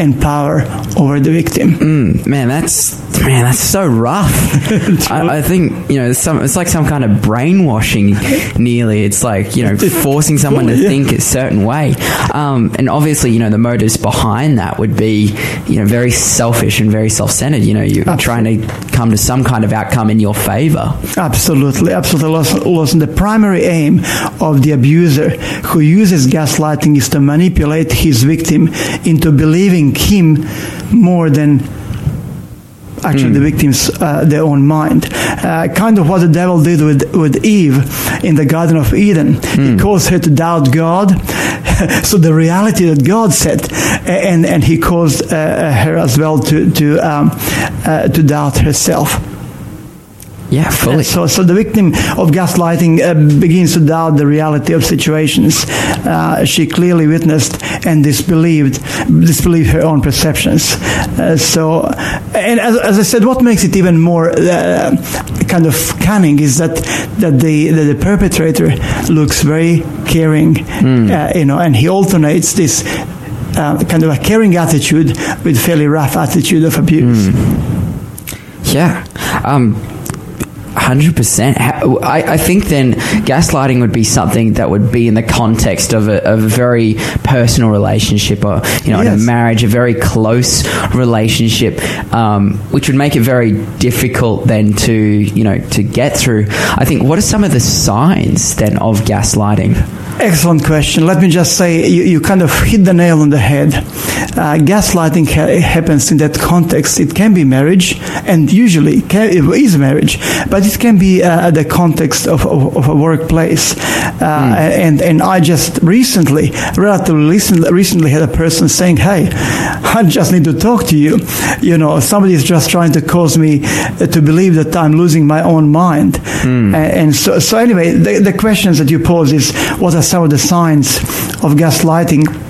Speaker 4: and power over the victim.
Speaker 1: Mm, man, that's man, that's so rough. I, I think you know, it's, some, it's like some kind of brainwashing. Nearly, it's like you know, forcing someone to think a certain way. Um, Um, and obviously, you know, the motives behind that would be you know very selfish and very self-centered. You know, you're trying to come to some kind of outcome in your favor.
Speaker 4: Absolutely, absolutely. Lawson. The primary aim of the abuser who uses gaslighting is to manipulate his victim into believing him more than actually the victim's uh, their own mind. Uh, kind of what the devil did with, with Eve in the Garden of Eden. He caused her to doubt God. so the reality that God said, and and he caused uh, her as well to to um, uh, to doubt herself.
Speaker 1: Yeah, fully.
Speaker 4: So, so the victim of gaslighting uh, begins to doubt the reality of situations uh, she clearly witnessed and disbelieved, disbelieved her own perceptions. Uh, so, and as, as I said, what makes it even more uh, kind of cunning is that that the that the perpetrator looks very caring, uh, you know, and he alternates this. Uh, kind of a caring attitude with fairly rough attitude of abuse.
Speaker 1: Yeah. Um, Hundred percent. I, I think then gaslighting would be something that would be in the context of a, of a very personal relationship, or you know, in a marriage, a very close relationship, um, which would make it very difficult then to you know to get through. I think. What are some of the signs then of gaslighting?
Speaker 4: Excellent question. Let me just say you, you kind of hit the nail on the head. Uh, gaslighting ha- happens in that context. It can be marriage, and usually can, it is marriage, but it can be uh, the context of, of, of a workplace. Uh, And and I just recently, relatively recently, recently had a person saying, "Hey, I just need to talk to you. You know, somebody is just trying to cause me uh, to believe that I'm losing my own mind." A- And so, so anyway, the, the questions that you pose is, what are some of the signs of gaslighting?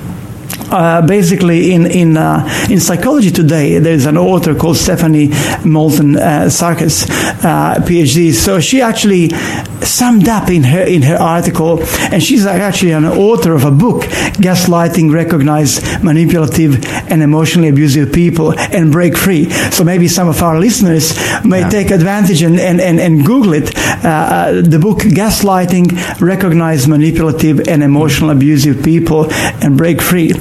Speaker 4: Uh, basically, in in uh, in psychology today, there's an author called Stephanie Moulton uh, Sarkis, uh, PhD. So she actually summed up in her in her article, and she's actually an author of a book, "Gaslighting: Recognize Manipulative and Emotionally Abusive People and Break Free." So maybe some of our listeners may take advantage and and, and, and Google it. Uh, uh, the book "Gaslighting: Recognize Manipulative and Emotional Abusive People and Break Free,"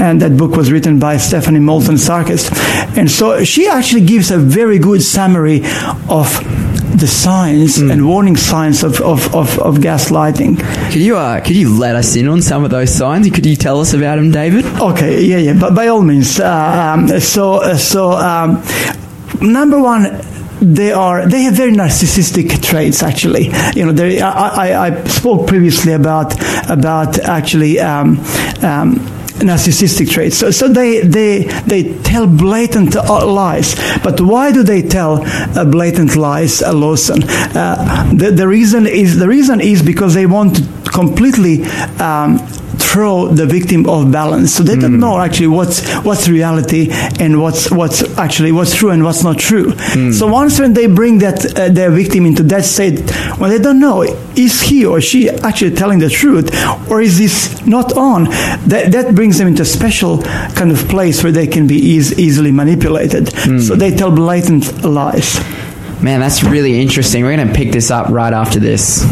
Speaker 4: and that book was written by Stephanie Moulton Sarkis, and so she actually gives a very good summary of the signs and warning signs of, of, of, of gaslighting.
Speaker 1: Could you uh, could you let us in on some of those signs? Could you tell us about them, David?
Speaker 4: Okay, yeah, yeah, but by all means. Uh, um, so, uh, so um, number one. They are. They have very narcissistic traits. Actually, you know. They, I, I, I spoke previously about about actually um, um, narcissistic traits. So, so they they they tell blatant lies. But why do they tell uh, blatant lies, uh, Lawson? Uh, the, the reason is the reason is because they want to completely um, throw the victim off balance. So they don't hmm. know actually what's what's reality and what's what's actually what's true and what's not true. Hmm. So once when they bring that uh, their victim into that state, when they don't know is he or she actually telling the truth or is this not on, that that brings them into a special kind of place where they can be eas- easily manipulated. Hmm. So they tell blatant lies.
Speaker 3: Man, that's really interesting. We're going to pick this up right after this.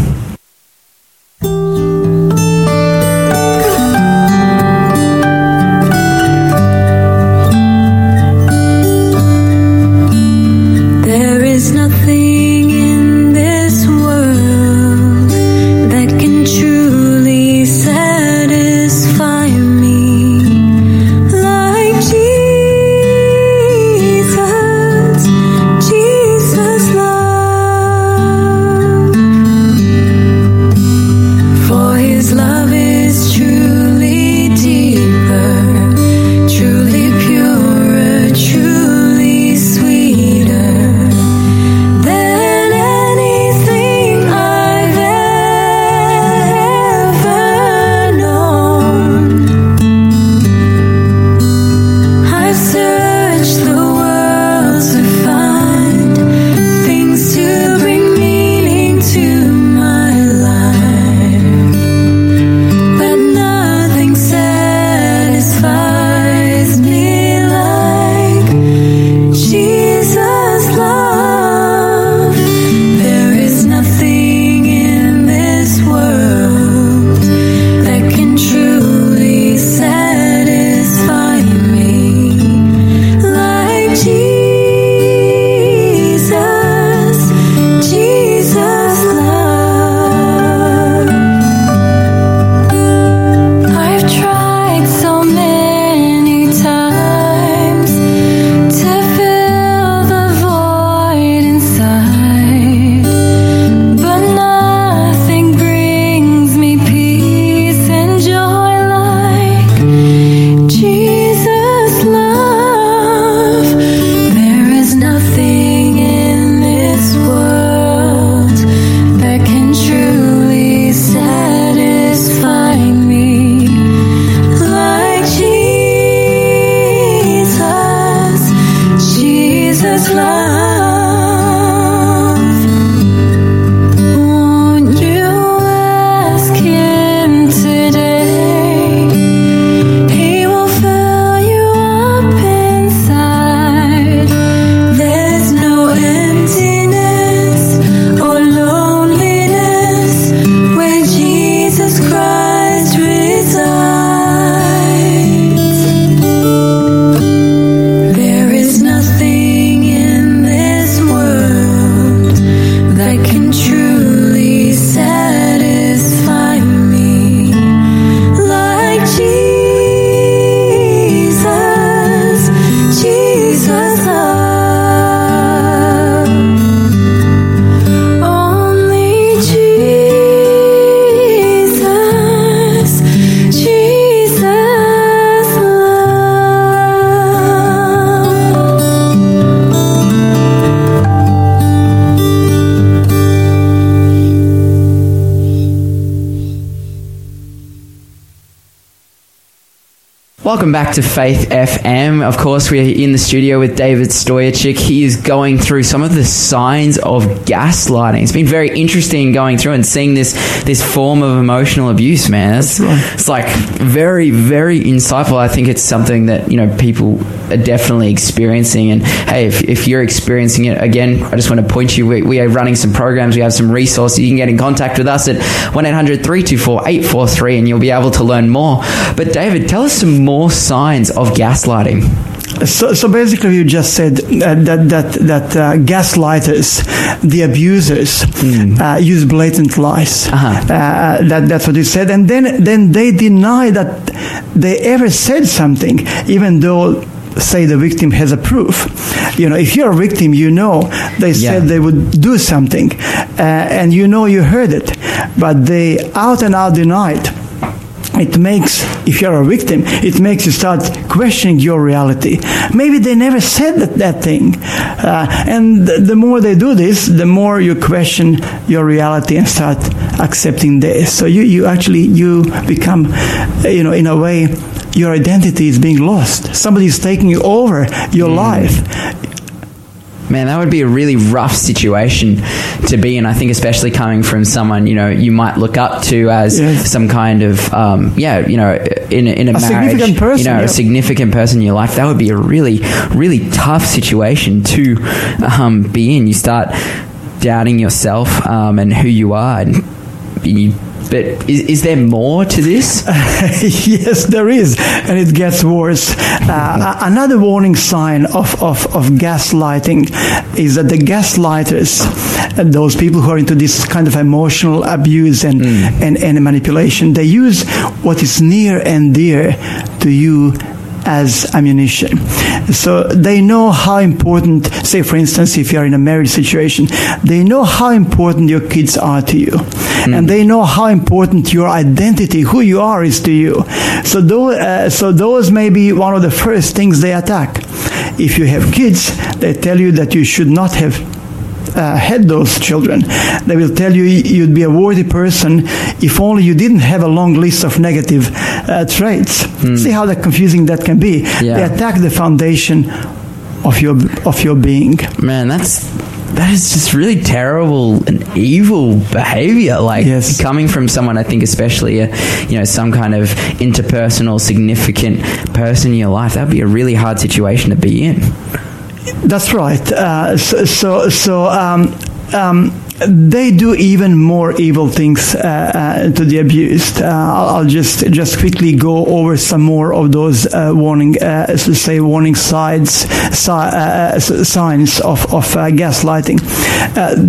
Speaker 3: Welcome back to Faith FM. Of course, we're in the studio with David Stoyachik. He is going through some of the signs of gaslighting. It's been very interesting going through and seeing this this form of emotional abuse, man. It's, it's like very, very insightful. I think it's something that, you know, people are definitely experiencing. And hey, if, if you're experiencing it, again, I just want to point you, we, we are running some programs. We have some resources. You can get in contact with us at 1 800 324 843 and you'll be able to learn more. But David, tell us some more signs of gaslighting.
Speaker 4: So, so basically, you just said uh, that that that uh, gaslighters, the abusers, uh, use blatant lies.
Speaker 3: Uh-huh.
Speaker 4: Uh, that that's what you said, and then then they deny that they ever said something, even though. Say the victim has a proof. You know, if you're a victim, you know they said
Speaker 3: Yeah.
Speaker 4: they would do something, uh, and you know you heard it, but they out and out denied it makes if you're a victim it makes you start questioning your reality maybe they never said that, that thing uh, and the, the more they do this the more you question your reality and start accepting this. So you, you actually you become, you know, in a way, your identity is being lost. Somebody is taking over your
Speaker 1: Mm.
Speaker 4: life.
Speaker 1: Man, that would be a really rough situation to be in. I think, especially coming from someone you know you might look up to as
Speaker 4: Yes.
Speaker 1: some kind of um, yeah, you know, in a, in a,
Speaker 4: A
Speaker 1: marriage,
Speaker 4: significant person,
Speaker 1: you know,
Speaker 4: yeah.
Speaker 1: a significant person in your life. That would be a really, really tough situation to um, be in. You start doubting yourself um, and who you are, and you. But is, is there more to this?
Speaker 4: yes, there is, and it gets worse. Uh, another warning sign of, of, of gaslighting is that the gaslighters, those people who are into this kind of emotional abuse and, and, and manipulation, they use what is near and dear to you as ammunition. So they know how important, say for instance, if you're in a marriage situation, they know how important your kids are to you. And they know how important your identity, who you are, is to you. So those, uh, so those may be one of the first things they attack. If you have kids, they tell you that you should not have uh, had those children. They will tell you you'd be a worthy person if only you didn't have a long list of negative uh, traits. See how that confusing that can be.
Speaker 1: Yeah.
Speaker 4: They attack the foundation of your of your being.
Speaker 1: Man, that's that is just really terrible and evil behavior. Like
Speaker 4: Yes.
Speaker 1: coming from someone, I think, especially a, you know some kind of interpersonal, significant person in your life. That would be a really hard situation to be in.
Speaker 4: That's right. Uh, so so, so um, um, they do even more evil things uh, uh, to the abused. Uh, I'll, I'll just just quickly go over some more of those uh, warning, uh, say warning sides, si- uh, signs of of gaslighting.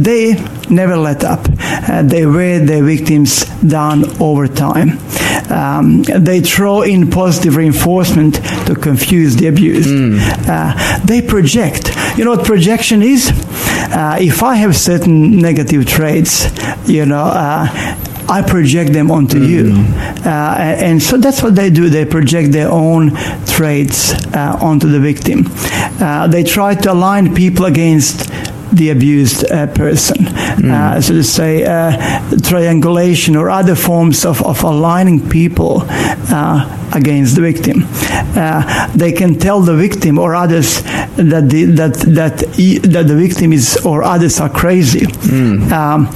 Speaker 4: They never let up. Uh, they wear their victims down over time. Um, they throw in positive reinforcement to confuse the abused. Uh, they project. You know what projection is? Uh, if I have certain negative traits, you know, uh, I project them onto you. Uh, and so that's what they do. They project their own traits uh, onto the victim. Uh, they try to align people against the abused uh, person. Uh, so to say, uh, triangulation or other forms of, of aligning people uh, against the victim. Uh, they can tell the victim or others that the, that that e- that the victim is or others are crazy, um,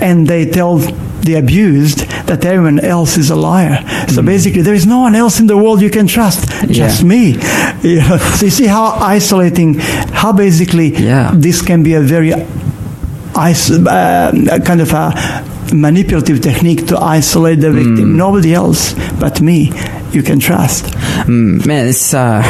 Speaker 4: and they tell the abused that everyone else is a liar. So basically, there is no one else in the world you can trust, just
Speaker 1: Yeah.
Speaker 4: me. You know, so you see how isolating, how basically
Speaker 1: Yeah.
Speaker 4: this can be a very uh, kind of a manipulative technique to isolate the victim. Nobody else but me you can trust.
Speaker 1: Mm, man, it's uh,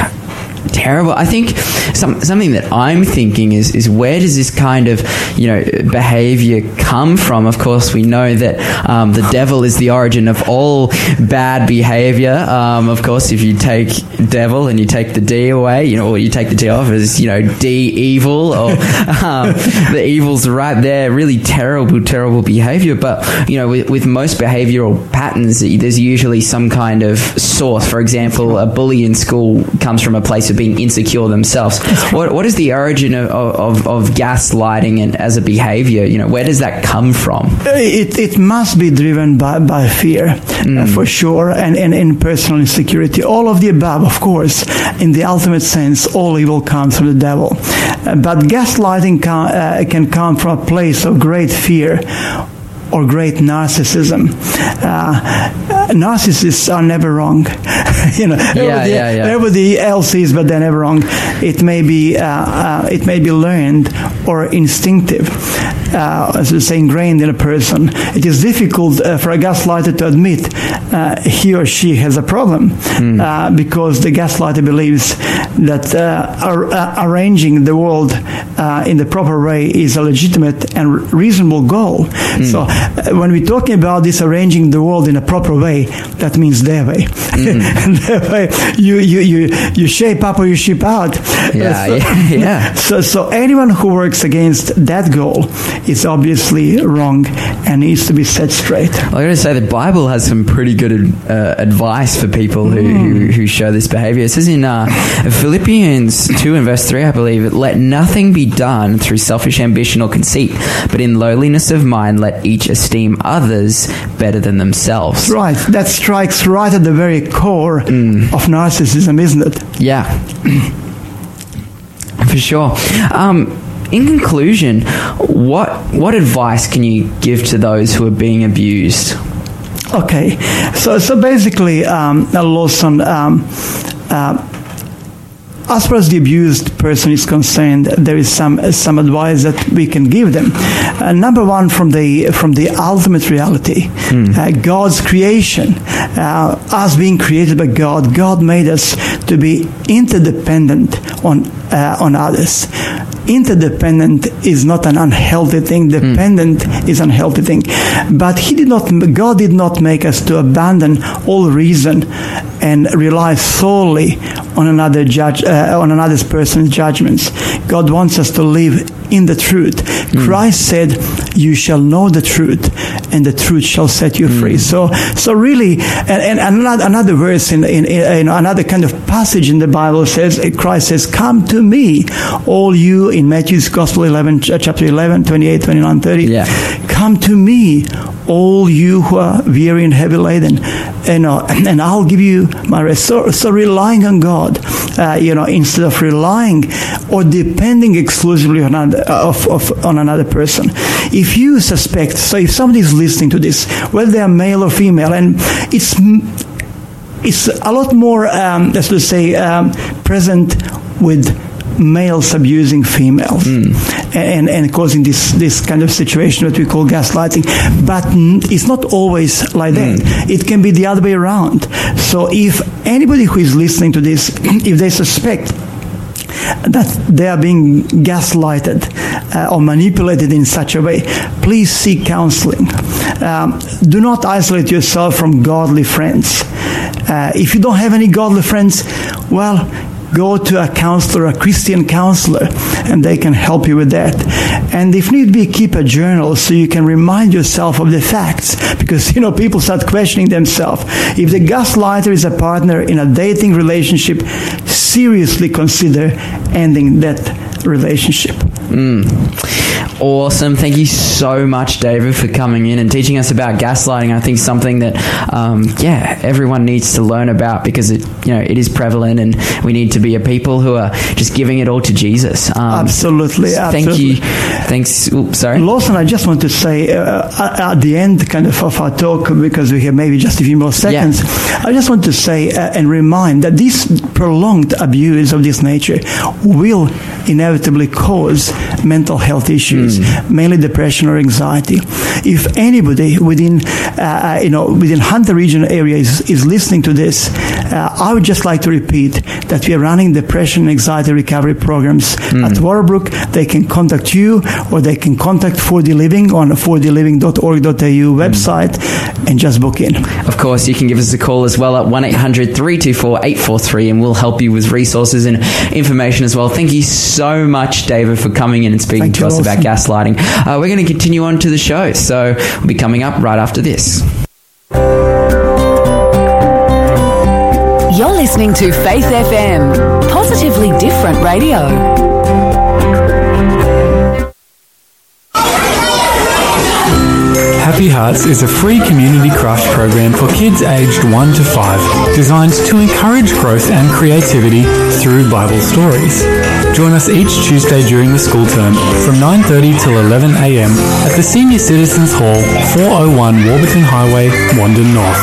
Speaker 1: terrible. I think some, something that I'm thinking is is where does this kind of you know behavior come from? Of course, we know that um, the devil is the origin of all bad behavior. Um, of course, if you take devil and you take the D away, you know, or you take the D off, is you know D evil or um, the evil's right there. Really terrible, terrible behavior. But you know, with, with most behavioral patterns, there's usually some kind of source. For example, a bully in school comes from a place of being insecure themselves. What what is the origin of, of, of gaslighting and as a behavior? You know, where does that come from?
Speaker 4: It, it must be driven by, by fear, uh, for sure, and, and, and personal insecurity. All of the above, of course. In the ultimate sense, all evil comes from the devil. Uh, but gaslighting can, uh, can come from a place of great fear or great narcissism. Uh, narcissists are never wrong. you know, everybody,
Speaker 1: yeah, yeah.
Speaker 4: everybody else is, but they're never wrong. It may be, uh, uh, it may be learned or instinctive, uh, as we say, ingrained in a person. It is difficult uh, for a gaslighter to admit uh, he or she has a problem uh, because the gaslighter believes that uh, ar- uh, arranging the world uh, in the proper way is a legitimate and reasonable goal. So, uh, when we're talking about this arranging the world in a proper way, way, that means their way.
Speaker 1: Mm.
Speaker 4: their way, you, you, you, you shape up or you ship out.
Speaker 1: Yeah,
Speaker 4: so,
Speaker 1: yeah, yeah.
Speaker 4: So, so anyone who works against that goal is obviously wrong and needs to be set straight.
Speaker 1: I got to say, the Bible has some pretty good uh, advice for people who, who, who show this behavior. It says in uh, Philippians 2 and verse 3, I believe, let nothing be done through selfish ambition or conceit, but in lowliness of mind, let each esteem others better than themselves.
Speaker 4: Right, that strikes right at the very core of narcissism, isn't it?
Speaker 1: Yeah. For sure. Um, in conclusion, what what advice can you give to those who are being abused?
Speaker 4: Okay, so so basically, um, Lawson, um, uh, as far as the abused person is concerned, there is some some advice that we can give them. Uh, number one, from the from the ultimate reality, uh, God's creation, uh, us being created by God, God made us to be interdependent on uh, on others. Interdependent is not an unhealthy thing. Dependent is an unhealthy thing. But He did not. God did not make us to abandon all reason and rely solely on another judge, uh, on another person's judgments. God wants us to live in the truth. Hmm. Christ said, "You shall know the truth, and the truth shall set you free." Hmm. So, so really, and, and another, another verse in, in, in another kind of passage in the Bible says, Christ says, "Come to me, all you." In Matthew's Gospel 11, uh, chapter 11, 28, 29, 30.
Speaker 1: Yeah.
Speaker 4: Come to me, all you who are weary and heavy laden, you know, and I'll give you my rest. So, so relying on God, uh, you know, instead of relying or depending exclusively on another, of, of, on another person. If you suspect, so if somebody is listening to this, whether they are male or female, and it's it's a lot more, um, let's just say, um, present with males abusing females and, and causing this, this kind of situation that we call gaslighting. But it's not always like that. It can be the other way around. So if anybody who is listening to this, if they suspect that they are being gaslighted uh, or manipulated in such a way, please seek counseling. Um, do not isolate yourself from godly friends. Uh, if you don't have any godly friends, well, go to a counselor, a Christian counselor, and they can help you with that. And if need be, keep a journal so you can remind yourself of the facts because, you know, people start questioning themselves. If the gaslighter is a partner in a dating relationship, seriously consider ending that relationship.
Speaker 1: Awesome. Thank you so much, David, for coming in and teaching us about gaslighting. I think something that, um, yeah, everyone needs to learn about because it, you know, it is prevalent and we need to be a people who are just giving it all to Jesus. Um,
Speaker 4: Absolutely,
Speaker 1: Thank
Speaker 4: absolutely.
Speaker 1: you. Thanks. Oops, sorry.
Speaker 4: Lawson, I just want to say uh, at at the end, kind of, of our talk, because we have maybe just a few more seconds, I just want to say uh, and remind that this prolonged abuse of this nature will inevitably cause mental health issues, mainly depression or anxiety. If anybody within, uh, uh, you know, within Hunter region area is, is listening to this, uh, I would just like to repeat that we are running depression and anxiety recovery programs at Warabrook. They can contact you or they can contact For the Living on fortheliving.org.au website and just book in.
Speaker 1: Of course, you can give us a call as well at 1 800 324 843 and we'll help you with resources and information as well. Thank you so much, David, for coming in and speaking
Speaker 4: Thank
Speaker 1: to
Speaker 4: you,
Speaker 1: us about gaslighting. Uh, we're going to continue on to the show, so we'll be coming up right after this.
Speaker 5: You're listening to Faith FM, positively different radio.
Speaker 6: Happy Hearts is a free community craft program for kids aged 1 to 5, designed to encourage growth and creativity through Bible stories. Join us each Tuesday during the school term from 9:30 till 11 a.m. at the Senior Citizens Hall, 401 Warburton Highway, Wandin North.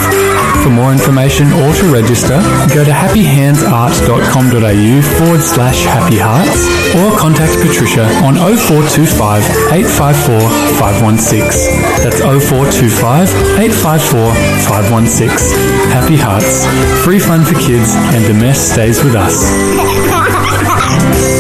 Speaker 6: For more information or to register, go to happyhandsart.com.au forward slash happy hearts or contact Patricia on 0425 854 516. That's 0425 854 516. Happy Hearts. Free fun for kids and the mess stays with us.